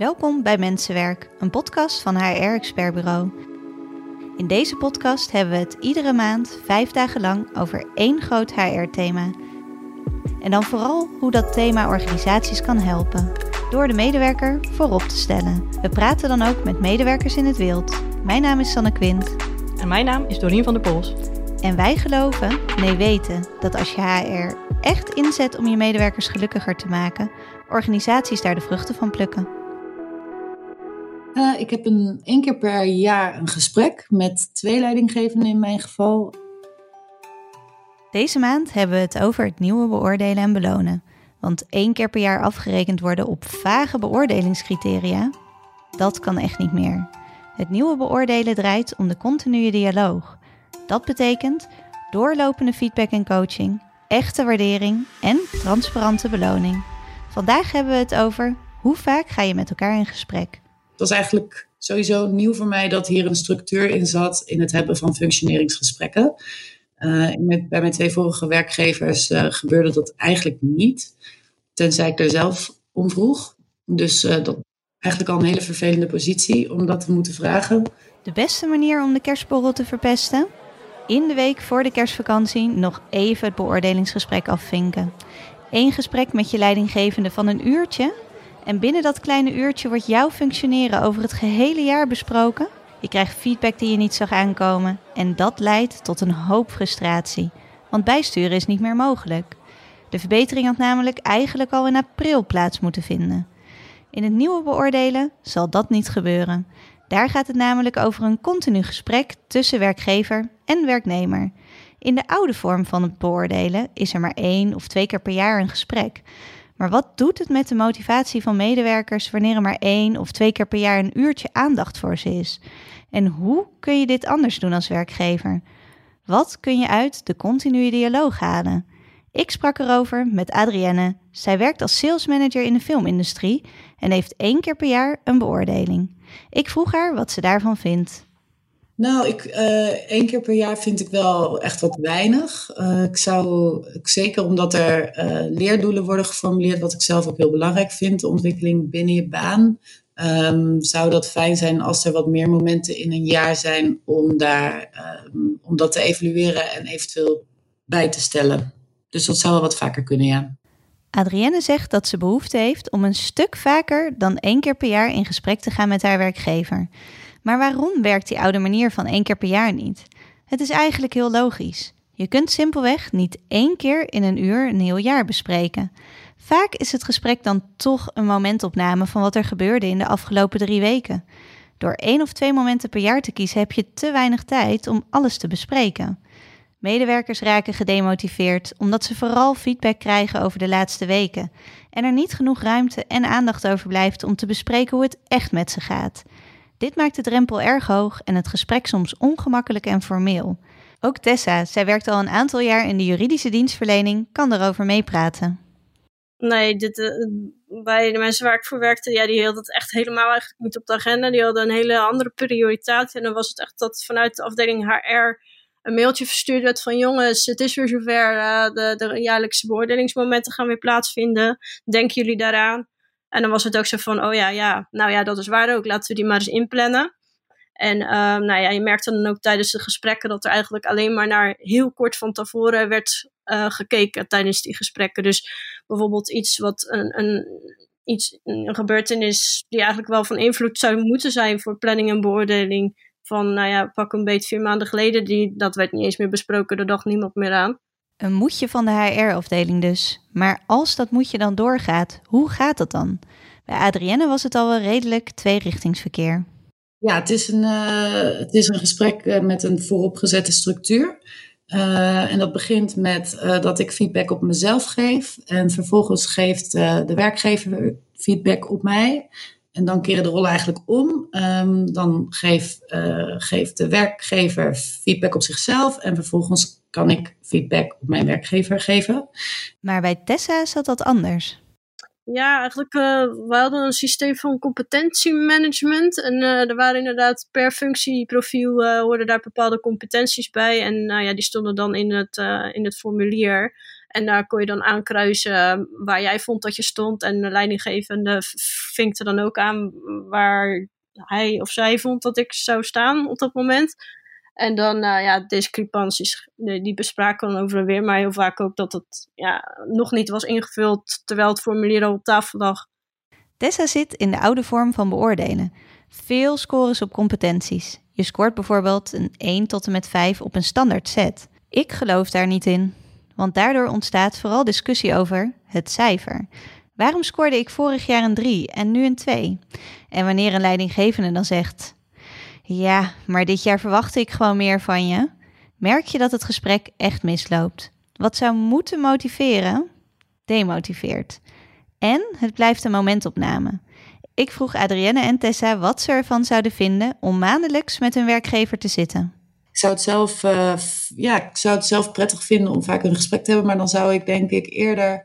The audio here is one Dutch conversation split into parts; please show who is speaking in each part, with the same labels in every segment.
Speaker 1: Welkom bij Mensenwerk, een podcast van HR Expert Bureau. In deze podcast hebben we het iedere maand vijf dagen lang over één groot HR-thema. En dan vooral hoe dat thema organisaties kan helpen, door de medewerker voorop te stellen. We praten dan ook met medewerkers in het wild. Mijn naam is Sanne Quint.
Speaker 2: En mijn naam is Dorien van der Pols.
Speaker 1: En wij geloven, nee weten, dat als je HR echt inzet om je medewerkers gelukkiger te maken, organisaties daar de vruchten van plukken.
Speaker 3: Uh, ik heb een, één keer per jaar een gesprek met twee leidinggevenden in mijn geval.
Speaker 1: Deze maand hebben we het over het nieuwe beoordelen en belonen. Want één keer per jaar afgerekend worden op vage beoordelingscriteria, dat kan echt niet meer. Het nieuwe beoordelen draait om de continue dialoog. Dat betekent doorlopende feedback en coaching, echte waardering en transparante beloning. Vandaag hebben we het over hoe vaak ga je met elkaar in gesprek.
Speaker 3: Was eigenlijk sowieso nieuw voor mij dat hier een structuur in zat in het hebben van functioneringsgesprekken. Met, bij mijn twee vorige werkgevers uh, gebeurde dat eigenlijk niet, tenzij ik er zelf om vroeg. Dus uh, dat eigenlijk al een hele vervelende positie om dat te moeten vragen.
Speaker 1: De beste manier om de kerstborrel te verpesten? In de week voor de kerstvakantie nog even het beoordelingsgesprek afvinken. Eén gesprek met je leidinggevende van een uurtje. En binnen dat kleine uurtje wordt jouw functioneren over het gehele jaar besproken. Je krijgt feedback die je niet zag aankomen. En dat leidt tot een hoop frustratie. Want bijsturen is niet meer mogelijk. De verbetering had namelijk eigenlijk al in april plaats moeten vinden. In het nieuwe beoordelen zal dat niet gebeuren. Daar gaat het namelijk over een continu gesprek tussen werkgever en werknemer. In de oude vorm van het beoordelen is er maar één of twee keer per jaar een gesprek. Maar wat doet het met de motivatie van medewerkers wanneer er maar één of twee keer per jaar een uurtje aandacht voor ze is? En hoe kun je dit anders doen als werkgever? Wat kun je uit de continue dialoog halen? Ik sprak erover met Adrienne. Zij werkt als salesmanager in de filmindustrie en heeft één keer per jaar een beoordeling. Ik vroeg haar wat ze daarvan vindt.
Speaker 3: Nou, ik, uh, één keer per jaar vind ik wel echt wat weinig. Uh, ik zou, zeker omdat er uh, leerdoelen worden geformuleerd, wat ik zelf ook heel belangrijk vind, de ontwikkeling binnen je baan. Um, zou dat fijn zijn als er wat meer momenten in een jaar zijn om, daar, um, om dat te evalueren en eventueel bij te stellen. Dus dat zou wel wat vaker kunnen, ja.
Speaker 1: Adrienne zegt dat ze behoefte heeft om een stuk vaker dan één keer per jaar in gesprek te gaan met haar werkgever. Maar waarom werkt die oude manier van één keer per jaar niet? Het is eigenlijk heel logisch. Je kunt simpelweg niet één keer in een uur een heel jaar bespreken. Vaak is het gesprek dan toch een momentopname van wat er gebeurde in de afgelopen drie weken. Door één of twee momenten per jaar te kiezen heb je te weinig tijd om alles te bespreken. Medewerkers raken gedemotiveerd omdat ze vooral feedback krijgen over de laatste weken en er niet genoeg ruimte en aandacht over blijft om te bespreken hoe het echt met ze gaat. Dit maakt de drempel erg hoog en het gesprek soms ongemakkelijk en formeel. Ook Tessa, zij werkt al een aantal jaar in de juridische dienstverlening, kan erover meepraten.
Speaker 4: Nee, dit, uh, bij de mensen waar ik voor werkte, ja, die hadden het echt helemaal eigenlijk niet op de agenda. Die hadden een hele andere prioriteit. En dan was het echt dat vanuit de afdeling HR een mailtje verstuurd werd van jongens, het is weer zover, uh, de, de jaarlijkse beoordelingsmomenten gaan weer plaatsvinden. Denken jullie daaraan? En dan was het ook zo van, oh ja, ja, nou ja, dat is waar ook, laten we die maar eens inplannen. En um, nou ja, je merkte dan ook tijdens de gesprekken dat er eigenlijk alleen maar naar heel kort van tevoren werd uh, gekeken tijdens die gesprekken. Dus bijvoorbeeld iets wat een, een, iets, gebeurtenis die eigenlijk wel van invloed zou moeten zijn voor planning en beoordeling van, nou ja, pak een beetje vier maanden geleden, die, dat werd niet eens meer besproken, daar dacht niemand meer aan.
Speaker 1: Een moetje van de HR-afdeling dus. Maar als dat moetje dan doorgaat, hoe gaat dat dan? Bij Adrienne was het al wel redelijk tweerichtingsverkeer.
Speaker 3: Ja, het is een, uh, het is een gesprek uh, met een vooropgezette structuur. Uh, en dat begint met dat ik feedback op mezelf geef. En vervolgens geeft de werkgever feedback op mij. En dan keren de rollen eigenlijk om. Um, dan geeft, uh, geeft de werkgever feedback op zichzelf en vervolgens kan ik feedback op mijn werkgever geven.
Speaker 1: Maar bij Tessa zat dat anders.
Speaker 4: Ja, eigenlijk, uh, we hadden een systeem van competentiemanagement. En uh, er waren inderdaad per functieprofiel uh, hoorden daar bepaalde competenties bij. En nou ja, die stonden dan in het, in het formulier. En daar kon je dan aankruisen waar jij vond dat je stond. En de leidinggevende vinkte dan ook aan waar hij of zij vond dat ik zou staan op dat moment. En dan, uh, ja, discrepanties, die bespraken dan over en weer. Maar heel vaak ook dat het ja, nog niet was ingevuld terwijl het formulier al op tafel lag.
Speaker 1: Tessa zit in de oude vorm van beoordelen. Veel scores op competenties. Je scoort bijvoorbeeld een 1 tot en met 5 op een standaard set. Ik geloof daar niet in, want daardoor ontstaat vooral discussie over het cijfer. Waarom scoorde ik vorig jaar een 3 en nu een 2? En wanneer een leidinggevende dan zegt: Ja, maar dit jaar verwachtte ik gewoon meer van je, merk je dat het gesprek echt misloopt. Wat zou moeten motiveren, demotiveert. En het blijft een momentopname. Ik vroeg Adrienne en Tessa wat ze ervan zouden vinden om maandelijks met hun werkgever te zitten.
Speaker 3: Ik zou het zelf, uh, ja, ik zou het zelf prettig vinden om vaak een gesprek te hebben, maar dan zou ik denk ik eerder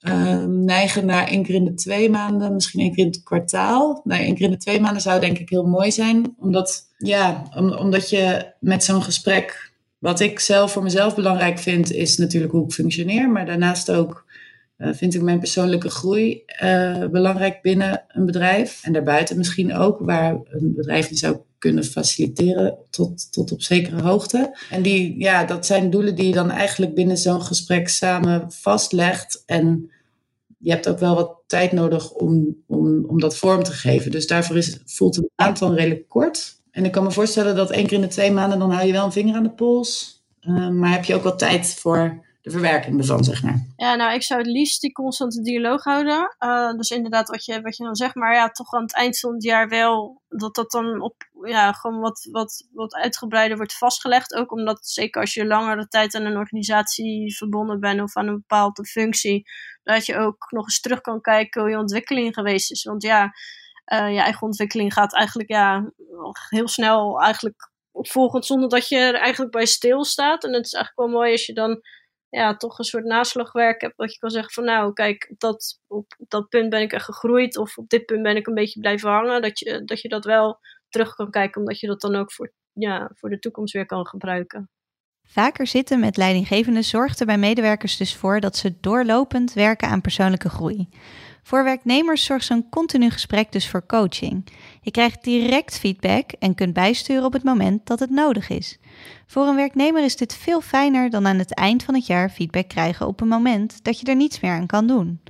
Speaker 3: uh, neigen naar één keer in de twee maanden, misschien één keer in het kwartaal. Nou, één keer in de twee maanden zou denk ik heel mooi zijn, omdat, ja, omdat je met zo'n gesprek, wat ik zelf voor mezelf belangrijk vind, is natuurlijk hoe ik functioneer, maar daarnaast ook uh, vind ik mijn persoonlijke groei uh, belangrijk binnen een bedrijf. En daarbuiten misschien ook, waar een bedrijf die zou kunnen faciliteren tot, tot op zekere hoogte. En die, ja, dat zijn doelen die je dan eigenlijk binnen zo'n gesprek samen vastlegt. En je hebt ook wel wat tijd nodig om, om, om dat vorm te geven. Dus daarvoor is, voelt een aantal redelijk kort. En ik kan me voorstellen dat één keer in de twee maanden, dan hou je wel een vinger aan de pols. Uh, maar heb je ook wat tijd voor verwerking ervan, zeg maar.
Speaker 4: Ja, nou, ik zou het liefst die constante dialoog houden. Uh, dus inderdaad, wat je, wat je dan zegt, maar ja, toch aan het eind van het jaar wel dat dat dan op, ja, gewoon wat, wat, wat uitgebreider wordt vastgelegd. Ook omdat, zeker als je langere tijd aan een organisatie verbonden bent of aan een bepaalde functie, dat je ook nog eens terug kan kijken hoe je ontwikkeling geweest is. Want ja, uh, je eigen ontwikkeling gaat eigenlijk ja, heel snel eigenlijk volgend zonder dat je er eigenlijk bij stilstaat. En het is eigenlijk wel mooi als je dan ja, toch een soort naslagwerk heb. Dat je kan zeggen van nou, kijk, op dat, op dat punt ben ik echt gegroeid. Of op dit punt ben ik een beetje blijven hangen. Dat je dat, je dat wel terug kan kijken. Omdat je dat dan ook voor, ja, voor de toekomst weer kan gebruiken.
Speaker 1: Vaker zitten met leidinggevenden zorgt er bij medewerkers dus voor dat ze doorlopend werken aan persoonlijke groei. Voor werknemers zorgt zo'n continu gesprek dus voor coaching. Je krijgt direct feedback en kunt bijsturen op het moment dat het nodig is. Voor een werknemer is dit veel fijner dan aan het eind van het jaar feedback krijgen op een moment dat je er niets meer aan kan doen.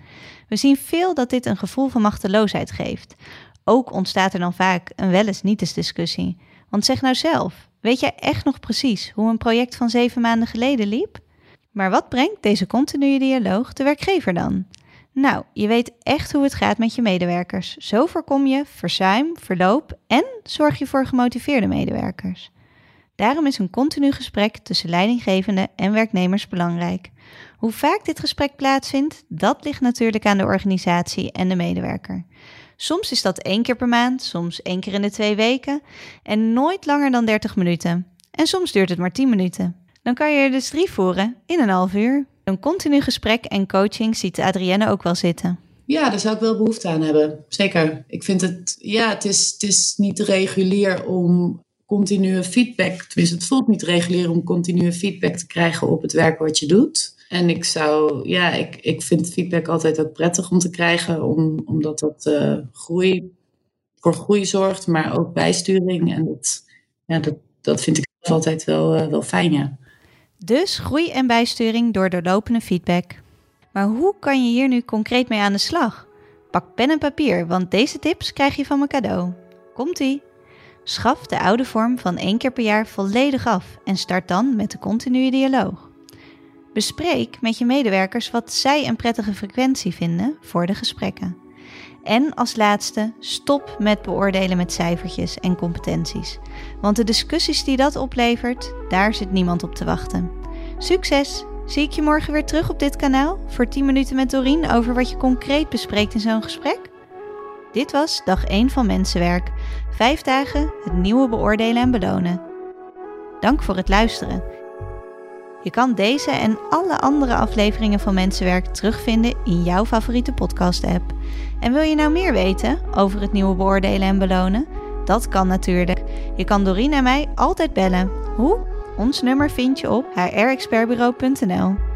Speaker 1: We zien veel dat dit een gevoel van machteloosheid geeft. Ook ontstaat er dan vaak een wel eens niet eens discussie. Want zeg nou zelf, weet jij echt nog precies hoe een project van zeven maanden geleden liep? Maar wat brengt deze continue dialoog de werkgever dan? Nou, je weet echt hoe het gaat met je medewerkers. Zo voorkom je verzuim, verloop en zorg je voor gemotiveerde medewerkers. Daarom is een continu gesprek tussen leidinggevende en werknemers belangrijk. Hoe vaak dit gesprek plaatsvindt, dat ligt natuurlijk aan de organisatie en de medewerker. Soms is dat één keer per maand, soms één keer in de twee weken en nooit langer dan 30 minuten. En soms duurt het maar 10 minuten. Dan kan je er dus drie voeren in een half uur. Een continu gesprek en coaching ziet Adrienne ook wel zitten.
Speaker 3: Ja, daar zou ik wel behoefte aan hebben. Zeker. Ik vind het, ja, het is, het is niet regulier om continue feedback, tenminste het voelt niet regulier om continue feedback te krijgen op het werk wat je doet. En ik zou, ja, ik, ik vind feedback altijd ook prettig om te krijgen, om, omdat dat uh, groei, voor groei zorgt, maar ook bijsturing. En dat, ja, dat, dat vind ik altijd wel, uh, wel fijn, ja.
Speaker 1: Dus groei en bijsturing door doorlopende feedback. Maar hoe kan je hier nu concreet mee aan de slag? Pak pen en papier, want deze tips krijg je van mijn cadeau. Komt-ie! Schaf de oude vorm van één keer per jaar volledig af en start dan met de continue dialoog. Bespreek met je medewerkers wat zij een prettige frequentie vinden voor de gesprekken. En als laatste, stop met beoordelen met cijfertjes en competenties. Want de discussies die dat oplevert, daar zit niemand op te wachten. Succes! Zie ik je morgen weer terug op dit kanaal voor 10 minuten met Doreen over wat je concreet bespreekt in zo'n gesprek? Dit was dag 1 van Mensenwerk. Vijf dagen het nieuwe beoordelen en belonen. Dank voor het luisteren. Je kan deze en alle andere afleveringen van Mensenwerk terugvinden in jouw favoriete podcast-app. En wil je nou meer weten over het nieuwe beoordelen en belonen? Dat kan natuurlijk. Je kan Doreen en mij altijd bellen. Hoe? Ons nummer vind je op hrexpertbureau.nl.